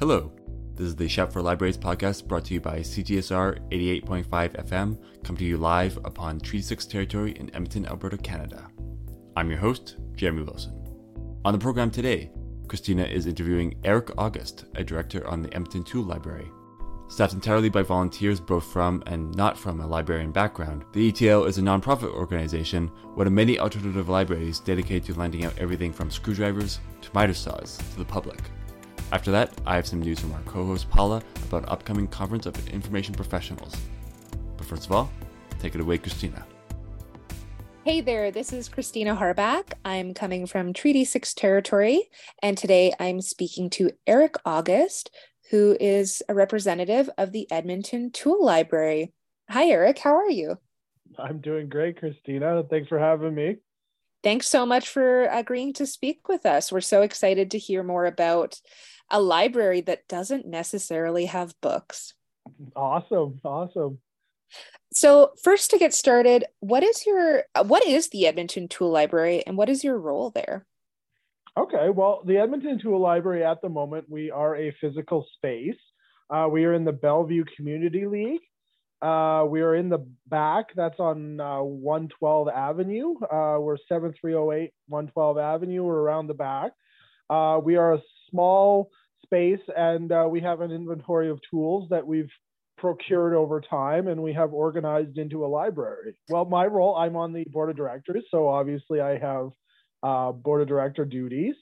Hello, this is the Shout for Libraries podcast brought to you by CJSR 88.5 FM, come to you live upon Treaty 6 territory in Edmonton, Alberta, Canada. I'm your host, Jeremy Wilson. On the program today, Christina is interviewing Eric August, a director on the Edmonton Tool Library. Staffed entirely by volunteers both from and not from a librarian background, the ETL is a nonprofit organization, one of many alternative libraries dedicated to lending out everything from screwdrivers to miter saws to the public. After that, I have some news from our co host Paula about an upcoming conference of information professionals. But first of all, take it away, Christina. Hey there, this is Christina Harback. I'm coming from Treaty 6 territory, and today I'm speaking to Eric August, who is a representative of the Edmonton Tool Library. Hi, Eric, how are you? I'm doing great, Christina. Thanks for having me. Thanks so much for agreeing to speak with us. We're so excited to hear more about a library that doesn't necessarily have books. Awesome. Awesome. So, first to get started, what is your what is the Edmonton Tool Library and what is your role there? Okay, well, the Edmonton Tool Library at the moment, we are a physical space. Uh, we are in the Bellevue Community League. Uh, we are in the back, that's on uh, 112 Avenue. Uh, we're 7308 112 Avenue. We're around the back. Uh, we are a small space and uh, we have an inventory of tools that we've procured over time and we have organized into a library. Well, my role, I'm on the board of directors, so obviously I have uh, board of director duties.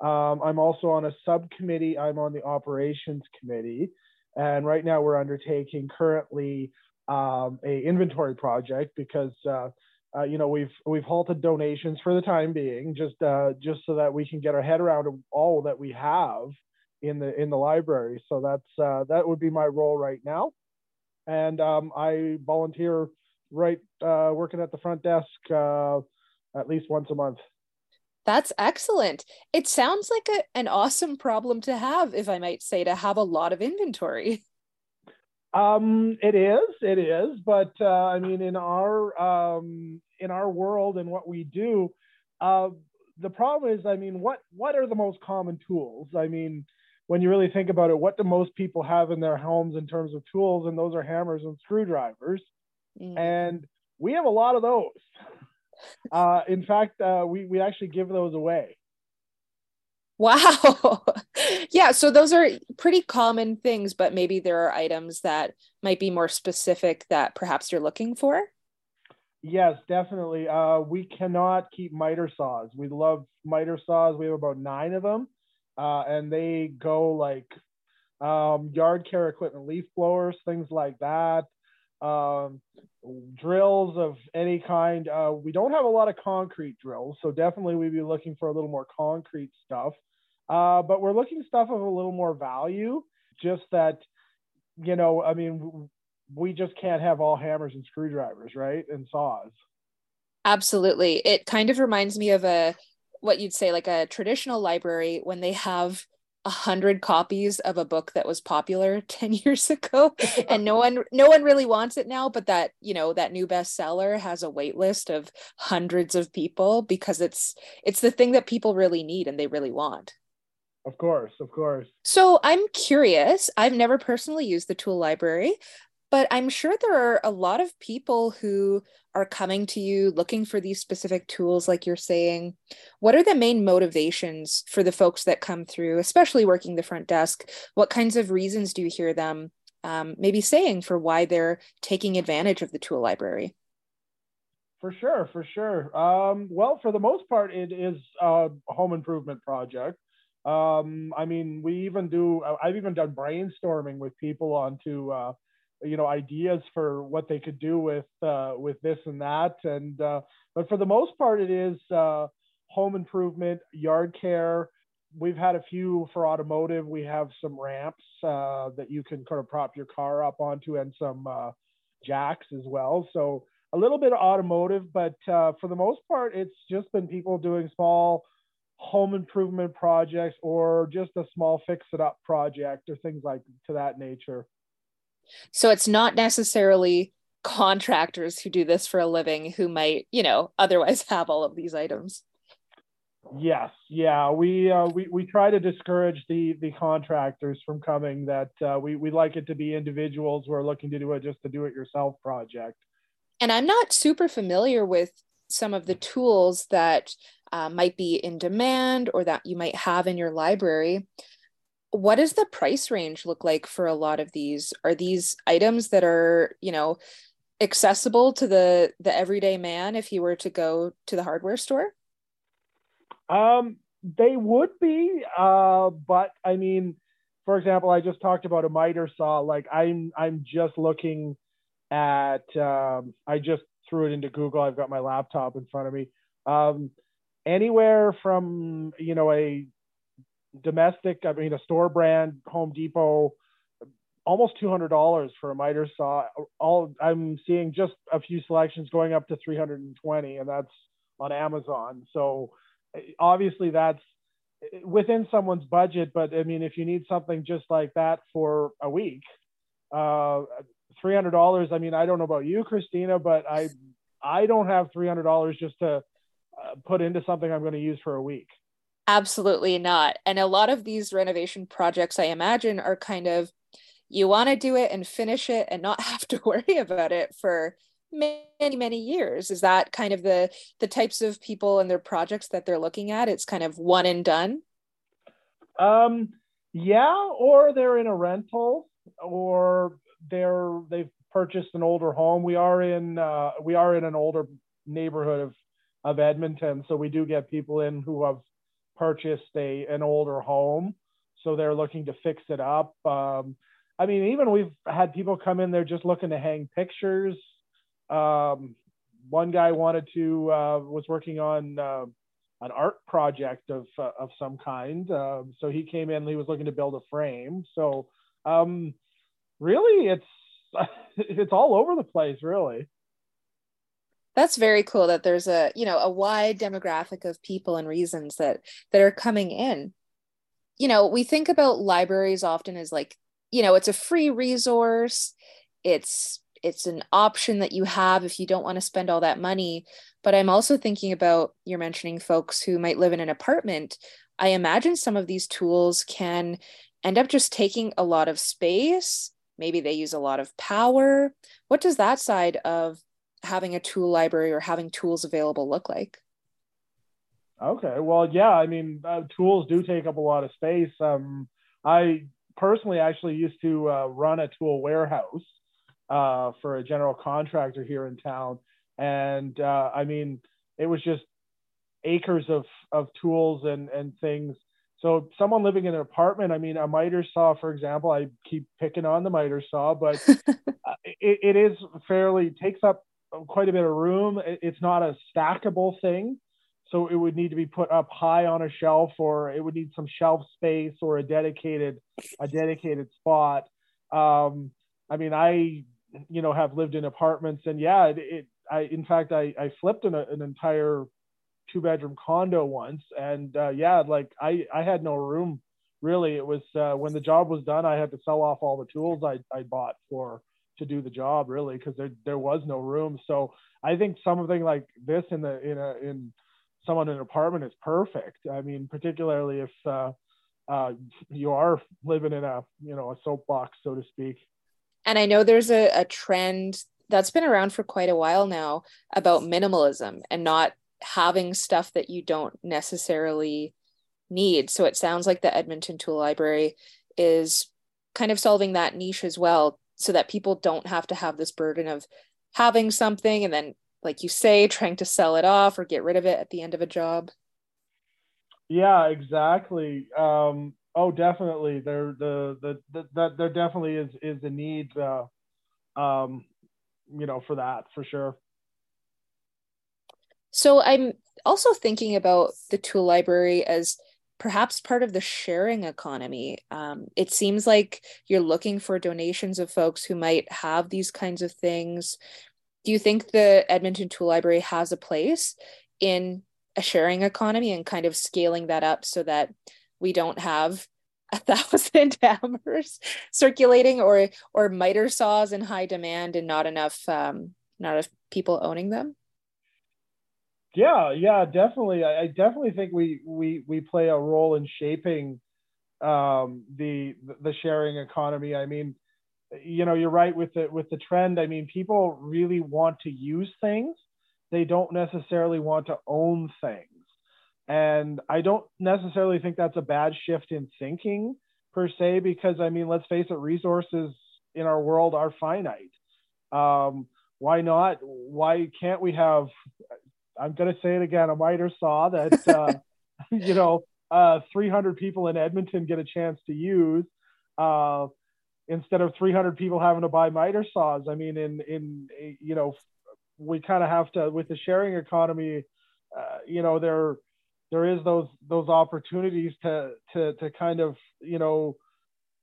Um, I'm also on a subcommittee, I'm on the operations committee. And right now we're undertaking currently um, a inventory project because uh, uh, you know we've we've halted donations for the time being just uh, just so that we can get our head around all that we have in the in the library so that's uh, that would be my role right now and um, I volunteer right uh, working at the front desk uh, at least once a month. That's excellent. It sounds like a, an awesome problem to have, if I might say, to have a lot of inventory. Um, it is, it is, but uh, I mean, in our um, in our world and what we do, uh, the problem is, I mean, what what are the most common tools? I mean, when you really think about it, what do most people have in their homes in terms of tools? And those are hammers and screwdrivers. Mm. And we have a lot of those. Uh, in fact, uh, we, we actually give those away. Wow. yeah. So those are pretty common things, but maybe there are items that might be more specific that perhaps you're looking for. Yes, definitely. Uh, we cannot keep miter saws. We love miter saws. We have about nine of them uh, and they go like um, yard care equipment, leaf blowers, things like that, um, drills of any kind. Uh, we don't have a lot of concrete drills, so definitely we'd be looking for a little more concrete stuff. Uh, but we're looking stuff of a little more value, just that, you know, I mean, we just can't have all hammers and screwdrivers, right? And saws. Absolutely. It kind of reminds me of a what you'd say like a traditional library when they have a hundred copies of a book that was popular 10 years ago and no one no one really wants it now but that you know that new bestseller has a wait list of hundreds of people because it's it's the thing that people really need and they really want. Of course of course. So i'm curious. I've never personally used the tool library but I'm sure there are a lot of people who are coming to you looking for these specific tools, like you're saying. What are the main motivations for the folks that come through, especially working the front desk? What kinds of reasons do you hear them um, maybe saying for why they're taking advantage of the tool library? For sure, for sure. Um, well, for the most part, it is a home improvement project. Um, I mean, we even do. I've even done brainstorming with people onto uh, you know ideas for what they could do with uh, with this and that. And uh, but for the most part it is uh, home improvement yard care. We've had a few for automotive. We have some ramps uh, that you can kind of prop your car up onto and some uh, jacks as well. So a little bit of automotive but uh, for the most part it's just been people doing small home improvement projects or just a small fix it up project or things like to that nature so it's not necessarily contractors who do this for a living who might, you know, otherwise have all of these items. Yes, yeah, we uh, we we try to discourage the the contractors from coming. That uh, we we like it to be individuals who are looking to do it just to do it yourself project. And I'm not super familiar with some of the tools that uh, might be in demand or that you might have in your library. What does the price range look like for a lot of these? Are these items that are you know accessible to the the everyday man if he were to go to the hardware store? Um, they would be, uh, but I mean, for example, I just talked about a miter saw. Like I'm, I'm just looking at. Um, I just threw it into Google. I've got my laptop in front of me. Um, anywhere from you know a domestic, I mean a store brand, Home Depot, almost two hundred dollars for a miter saw. All I'm seeing just a few selections going up to three hundred and twenty, and that's on Amazon. So obviously that's within someone's budget, but I mean, if you need something just like that for a week, uh, three hundred dollars. I mean, I don't know about you, Christina, but I I don't have three hundred dollars just to uh, put into something I'm going to use for a week. Absolutely not. And a lot of these renovation projects, I imagine, are kind of you want to do it and finish it and not have to worry about it for many many years. Is that kind of the the types of people and their projects that they're looking at? It's kind of one and done? Um yeah or they're in a rental or they're they've purchased an older home. We are in uh, we are in an older neighborhood of of edmonton so we do get people in who have purchased a an older home so they're looking to fix it up um, i mean even we've had people come in there just looking to hang pictures um, one guy wanted to uh, was working on uh, an art project of uh, of some kind. Um, so he came in. He was looking to build a frame. So um, really, it's it's all over the place. Really. That's very cool that there's a you know a wide demographic of people and reasons that that are coming in. You know, we think about libraries often as like you know it's a free resource. It's it's an option that you have if you don't want to spend all that money but i'm also thinking about you're mentioning folks who might live in an apartment i imagine some of these tools can end up just taking a lot of space maybe they use a lot of power what does that side of having a tool library or having tools available look like okay well yeah i mean uh, tools do take up a lot of space um, i personally actually used to uh, run a tool warehouse uh, for a general contractor here in town. And uh, I mean, it was just acres of, of tools and, and things. So someone living in an apartment, I mean, a miter saw, for example, I keep picking on the miter saw, but it, it is fairly takes up quite a bit of room. It's not a stackable thing. So it would need to be put up high on a shelf or it would need some shelf space or a dedicated, a dedicated spot. Um, I mean, I you know have lived in apartments and yeah it, it i in fact i i flipped an, an entire two bedroom condo once and uh, yeah like i i had no room really it was uh, when the job was done i had to sell off all the tools i i bought for to do the job really because there there was no room. So i think something like this in the in a in someone in an apartment is perfect. I mean particularly if uh, uh, you are living in a you know a soapbox so to speak. And I know there's a, a trend that's been around for quite a while now about minimalism and not having stuff that you don't necessarily need. So it sounds like the Edmonton Tool Library is kind of solving that niche as well so that people don't have to have this burden of having something and then like you say trying to sell it off or get rid of it at the end of a job yeah exactly um Oh, definitely. There, the, the, the, that there definitely is is a need, uh, um, you know, for that for sure. So I'm also thinking about the tool library as perhaps part of the sharing economy. Um, it seems like you're looking for donations of folks who might have these kinds of things. Do you think the Edmonton Tool Library has a place in a sharing economy and kind of scaling that up so that we don't have a thousand hammers circulating or or miter saws in high demand and not enough um, not enough people owning them Yeah, yeah, definitely. I, I definitely think we we we play a role in shaping um, the the sharing economy. I mean, you know, you're right with the with the trend. I mean, people really want to use things. They don't necessarily want to own things. And I don't necessarily think that's a bad shift in thinking per se, because I mean, let's face it, resources in our world are finite. Um, why not? Why can't we have? I'm going to say it again. A miter saw that uh, you know uh, 300 people in Edmonton get a chance to use uh, instead of 300 people having to buy miter saws. I mean, in in you know, we kind of have to with the sharing economy. Uh, you know, there there is those those opportunities to to to kind of you know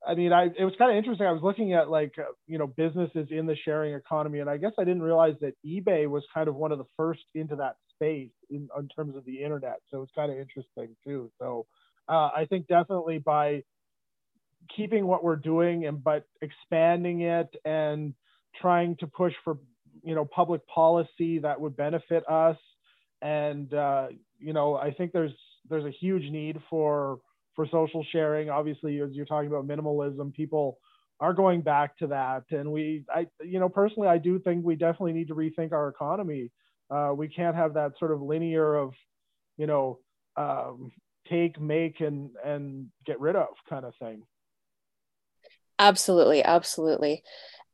I mean, I it was kind of interesting. I was looking at like uh, you know businesses in the sharing economy, and I guess I didn't realize that eBay was kind of one of the first into that space in, in terms of the internet. So it's kind of interesting too. So uh, I think definitely by keeping what we're doing and but expanding it and trying to push for you know public policy that would benefit us, and uh, you know I think there's there's a huge need for for social sharing. Obviously, as you're talking about minimalism, people are going back to that. And we, I, you know, personally, I do think we definitely need to rethink our economy. Uh, we can't have that sort of linear of, you know, um, take, make, and and get rid of kind of thing. Absolutely, absolutely.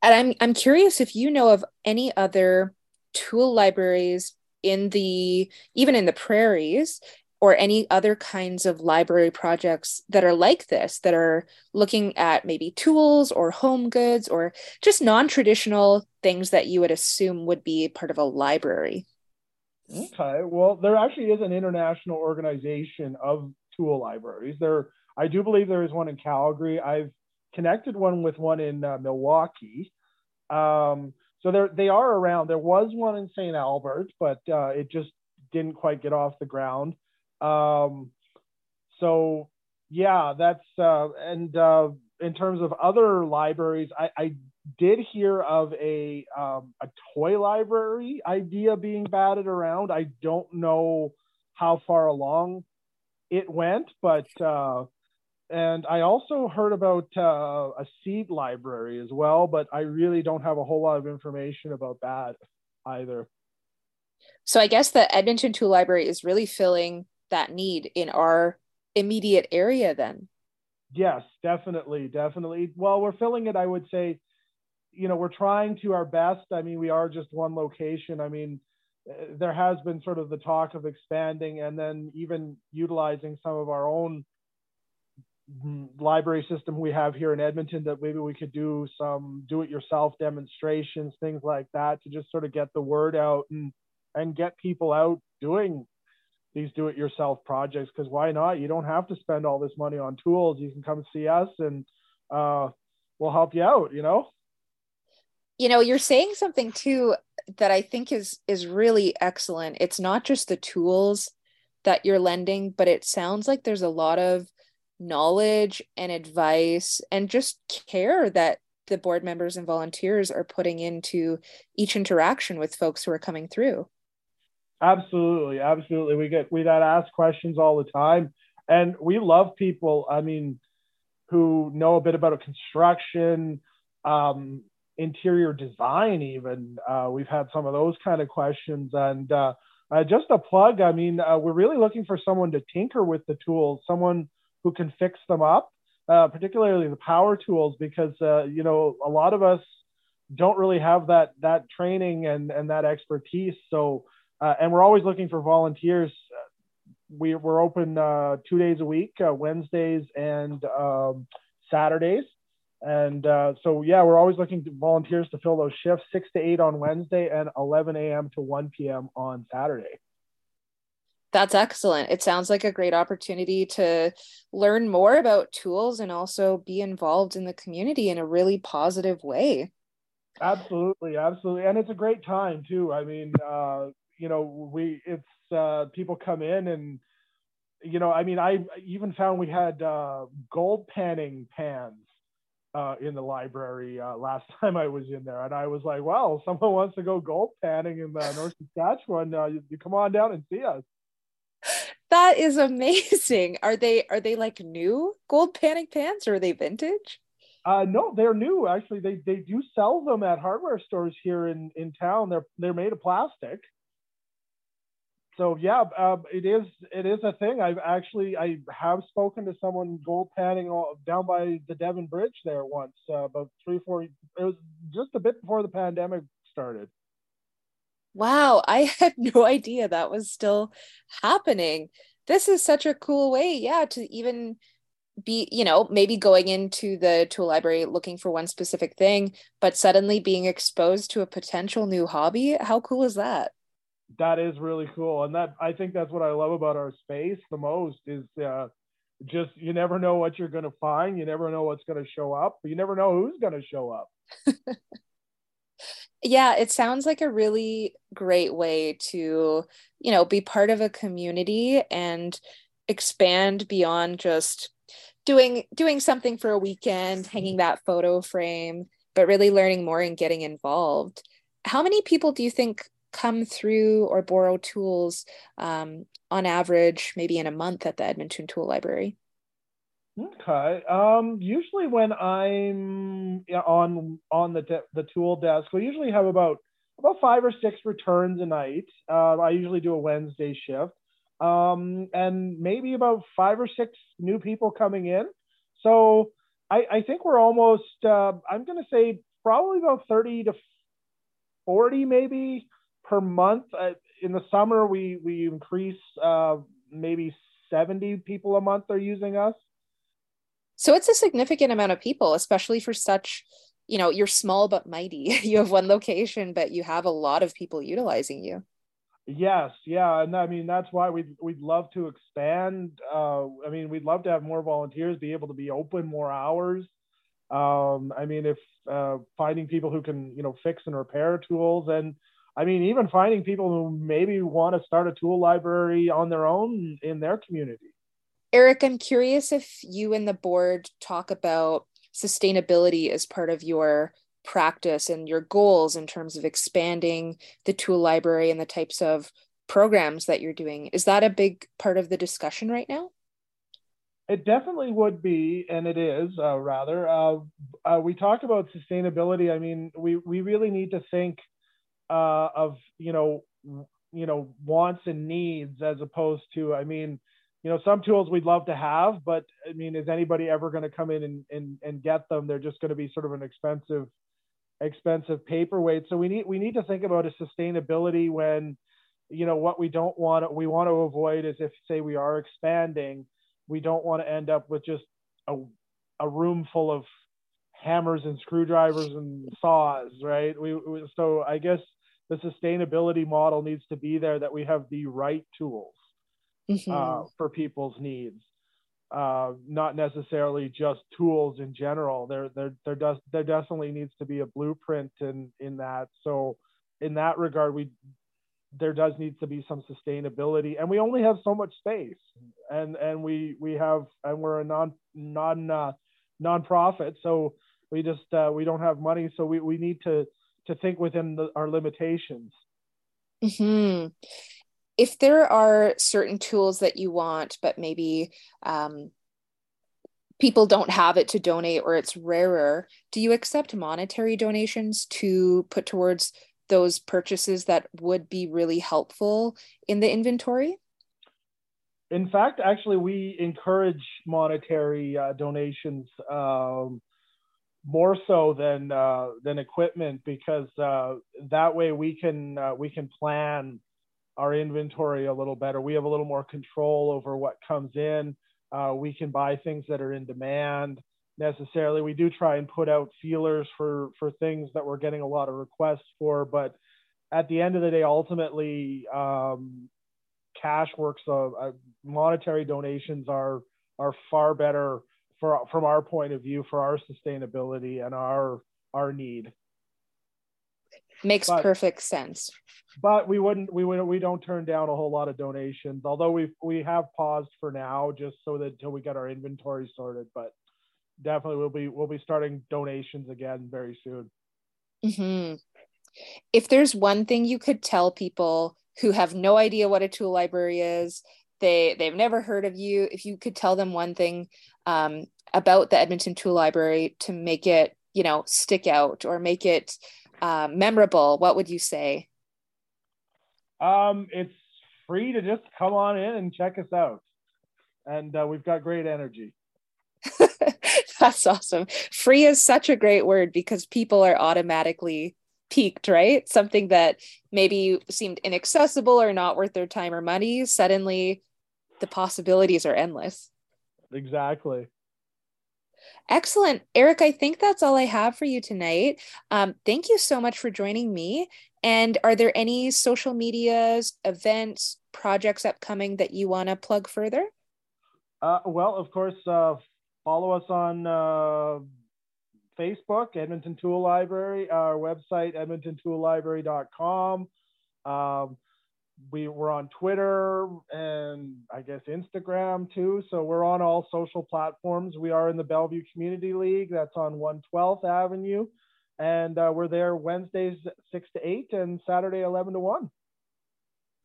And I'm I'm curious if you know of any other tool libraries in the even in the prairies or any other kinds of library projects that are like this that are looking at maybe tools or home goods or just non-traditional things that you would assume would be part of a library? Okay well there actually is an international organization of tool libraries. There i do believe there is one in calgary. I've connected one with one in uh, milwaukee. Um, so they they are around. There was one in st albert but uh, it just didn't quite get off the ground um, so yeah, that's uh, and uh, in terms of other libraries, I, I did hear of a um, a toy library idea being batted around. I don't know how far along it went, but uh, and I also heard about uh, a seed library as well, but I really don't have a whole lot of information about that either. So I guess the Edmonton Tool Library is really filling that need in our immediate area then? Yes definitely definitely. Well we're filling it i would say you know we're trying to our best. I mean we are just one location. I mean uh, there has been sort of the talk of expanding and then even utilizing some of our own library system we have here in Edmonton that maybe we could do some do it yourself demonstrations things like that to just sort of get the word out and and get people out doing these do-it-yourself projects because why not? You don't have to spend all this money on tools. You can come see us and uh, we'll help you out. You know. You know, you're saying something too that I think is is really excellent. It's not just the tools that you're lending, but it sounds like there's a lot of knowledge and advice and just care that the board members and volunteers are putting into each interaction with folks who are coming through. Absolutely, absolutely. We get we get asked questions all the time, and we love people. I mean, who know a bit about construction, um, interior design. Even uh, we've had some of those kind of questions. And uh, uh, just a plug. I mean, uh, we're really looking for someone to tinker with the tools, someone who can fix them up, uh, particularly the power tools, because uh, you know a lot of us don't really have that that training and and that expertise. So uh, and we're always looking for volunteers. We, we're open uh, two days a week, uh, Wednesdays and um, Saturdays. And uh, so, yeah, we're always looking to volunteers to fill those shifts, 6 to 8 on Wednesday and 11 a.m. to 1 p.m. on Saturday. That's excellent. It sounds like a great opportunity to learn more about tools and also be involved in the community in a really positive way. Absolutely, absolutely, and it's a great time too. I mean, uh, you know, we it's uh, people come in and you know, I mean, I even found we had uh, gold panning pans uh, in the library uh, last time I was in there, and I was like, "Well, someone wants to go gold panning in the North Saskatchewan. Uh, you, you come on down and see us." That is amazing. Are they are they like new gold panning pans, or are they vintage? Uh, no, they're new. Actually, they they do sell them at hardware stores here in in town. They're they're made of plastic so yeah, uh, it is it is a thing. I've actually I have spoken to someone gold panning down by the Devon Bridge there once uh, about three four. It was just a bit before the pandemic started. Wow, I had no idea that was still happening. This is such a cool way, yeah, to even be you know maybe going into the tool library looking for one specific thing but suddenly being exposed to a potential new hobby how cool is that that is really cool. And that i think that's what i love about our space the most is uh, just you never know what you're going to find. You never know what's going to show up you never know who's going to show up. Yeah it sounds like a really great way to you know be part of a community and expand beyond just doing doing something for a weekend hanging that photo frame but really learning more and getting involved. How many people do you think come through or borrow tools um, on average, maybe in a month at the Edmonton Tool Library? Okay. Um, usually when I'm on on the de- the tool desk, we usually have about about five or six returns a night. Uh, I usually do a Wednesday shift, um, and maybe about five or six new people coming in. So I, I think we're almost. Uh, I'm going to say probably about thirty to forty, maybe per month. Uh, in the summer, we we increase uh, maybe 70 people a month are using us. So it's a significant amount of people, especially for such, you know, you're small but mighty. You have one location, but you have a lot of people utilizing you. Yes, yeah, and I mean that's why we'd we'd love to expand. Uh, I mean, we'd love to have more volunteers, be able to be open more hours. Um, I mean, if uh, finding people who can you know fix and repair tools and I mean, even finding people who maybe want to start a tool library on their own in their community. Eric, I'm curious if you and the board talk about sustainability as part of your practice and your goals in terms of expanding the tool library and the types of programs that you're doing. Is that a big part of the discussion right now? It definitely would be, and it is uh, rather. Uh, uh, we talk about sustainability. I mean, we, we really need to think uh, of you know you know wants and needs as opposed to I mean you know some tools we'd love to have but I mean is anybody ever going to come in and, and and get them? They're just going to be sort of an expensive expensive paperweight. So we need we need to think about a sustainability when you know what we don't want we want to avoid is if say we are expanding we don't want to end up with just a, a room full of hammers and screwdrivers and saws right? We, we so i guess the sustainability model needs to be there that we have the right tools mm-hmm. uh, for people's needs. Uh, not necessarily just tools in general. There there there does there definitely needs to be a blueprint in in that. So in that regard we there does need to be some sustainability. And we only have so much space. And and we we have and we're a non non uh, non-profit. So we just uh, we don't have money. So we, we need to to think within the, our limitations. Mm-hmm. If there are certain tools that you want, but maybe um, people don't have it to donate or it's rarer, do you accept monetary donations to put towards those purchases that would be really helpful in the inventory? In fact, actually, we encourage monetary uh, donations. Um, more so than uh, than equipment because uh, that way we can uh, we can plan our inventory a little better. We have a little more control over what comes in. Uh, we can buy things that are in demand necessarily. We do try and put out feelers for for things that we're getting a lot of requests for, but at the end of the day, ultimately, um, cash works. Uh, uh, monetary donations are are far better for from our point of view for our sustainability and our our need makes but, perfect sense but we wouldn't we wouldn't we don't turn down a whole lot of donations although we we have paused for now just so that until we get our inventory sorted but definitely we'll be we'll be starting donations again very soon. Mm-hmm. If there's one thing you could tell people who have no idea what a tool library is, they they've never heard of you. If you could tell them one thing um, about the Edmonton Tool Library to make it, you know, stick out or make it um, memorable, what would you say? Um, it's free to just come on in and check us out, and uh, we've got great energy. That's awesome. Free is such a great word because people are automatically piqued, right? Something that maybe seemed inaccessible or not worth their time or money. Suddenly, the possibilities are endless. Exactly. Excellent. Eric, I think that's all I have for you tonight. Um, thank you so much for joining me. And are there any social medias, events, projects upcoming that you want to plug further? Uh, well, of course, uh, follow us on uh, Facebook, Edmonton Tool Library, our website, edmontontoollibrary.com. Um, we were on Twitter and I guess Instagram too. So we're on all social platforms. We are in the Bellevue Community League. That's on 112th Avenue. And uh, we're there Wednesdays 6 to 8 and Saturday 11 to 1.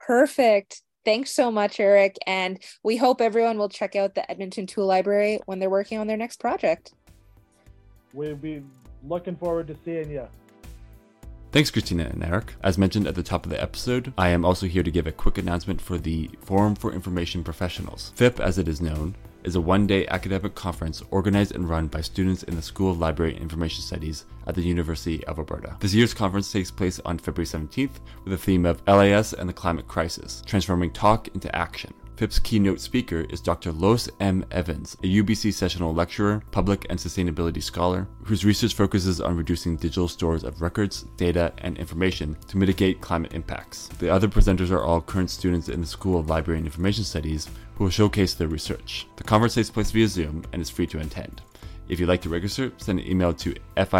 Perfect. Thanks so much, Eric. And we hope everyone will check out the Edmonton Tool Library when they're working on their next project. We'll be looking forward to seeing you. Thanks, Christina and Eric. As mentioned at the top of the episode, I am also here to give a quick announcement for the Forum for Information Professionals. FIP, as it is known, is a one day academic conference organized and run by students in the School of Library and Information Studies at the University of Alberta. This year's conference takes place on February 17th with the theme of LIS and the Climate Crisis Transforming Talk into Action. FIP's keynote speaker is Dr. Lois M. Evans, a UBC sessional lecturer, public and sustainability scholar, whose research focuses on reducing digital stores of records, data, and information to mitigate climate impacts. The other presenters are all current students in the School of Library and Information Studies who will showcase their research. The conference takes place via Zoom and is free to attend. If you'd like to register, send an email to fip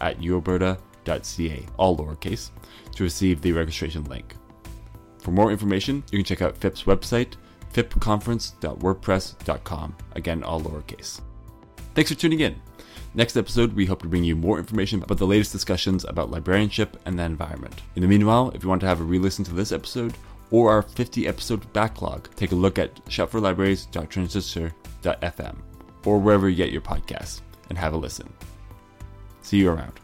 at ualberta.ca, all lowercase, to receive the registration link. For more information, you can check out FIP's website, fipconference.wordpress.com, again, all lowercase. Thanks for tuning in. Next episode, we hope to bring you more information about the latest discussions about librarianship and the environment. In the meanwhile, if you want to have a re listen to this episode or our 50 episode backlog, take a look at shopforlibraries.transistor.fm or wherever you get your podcasts and have a listen. See you around.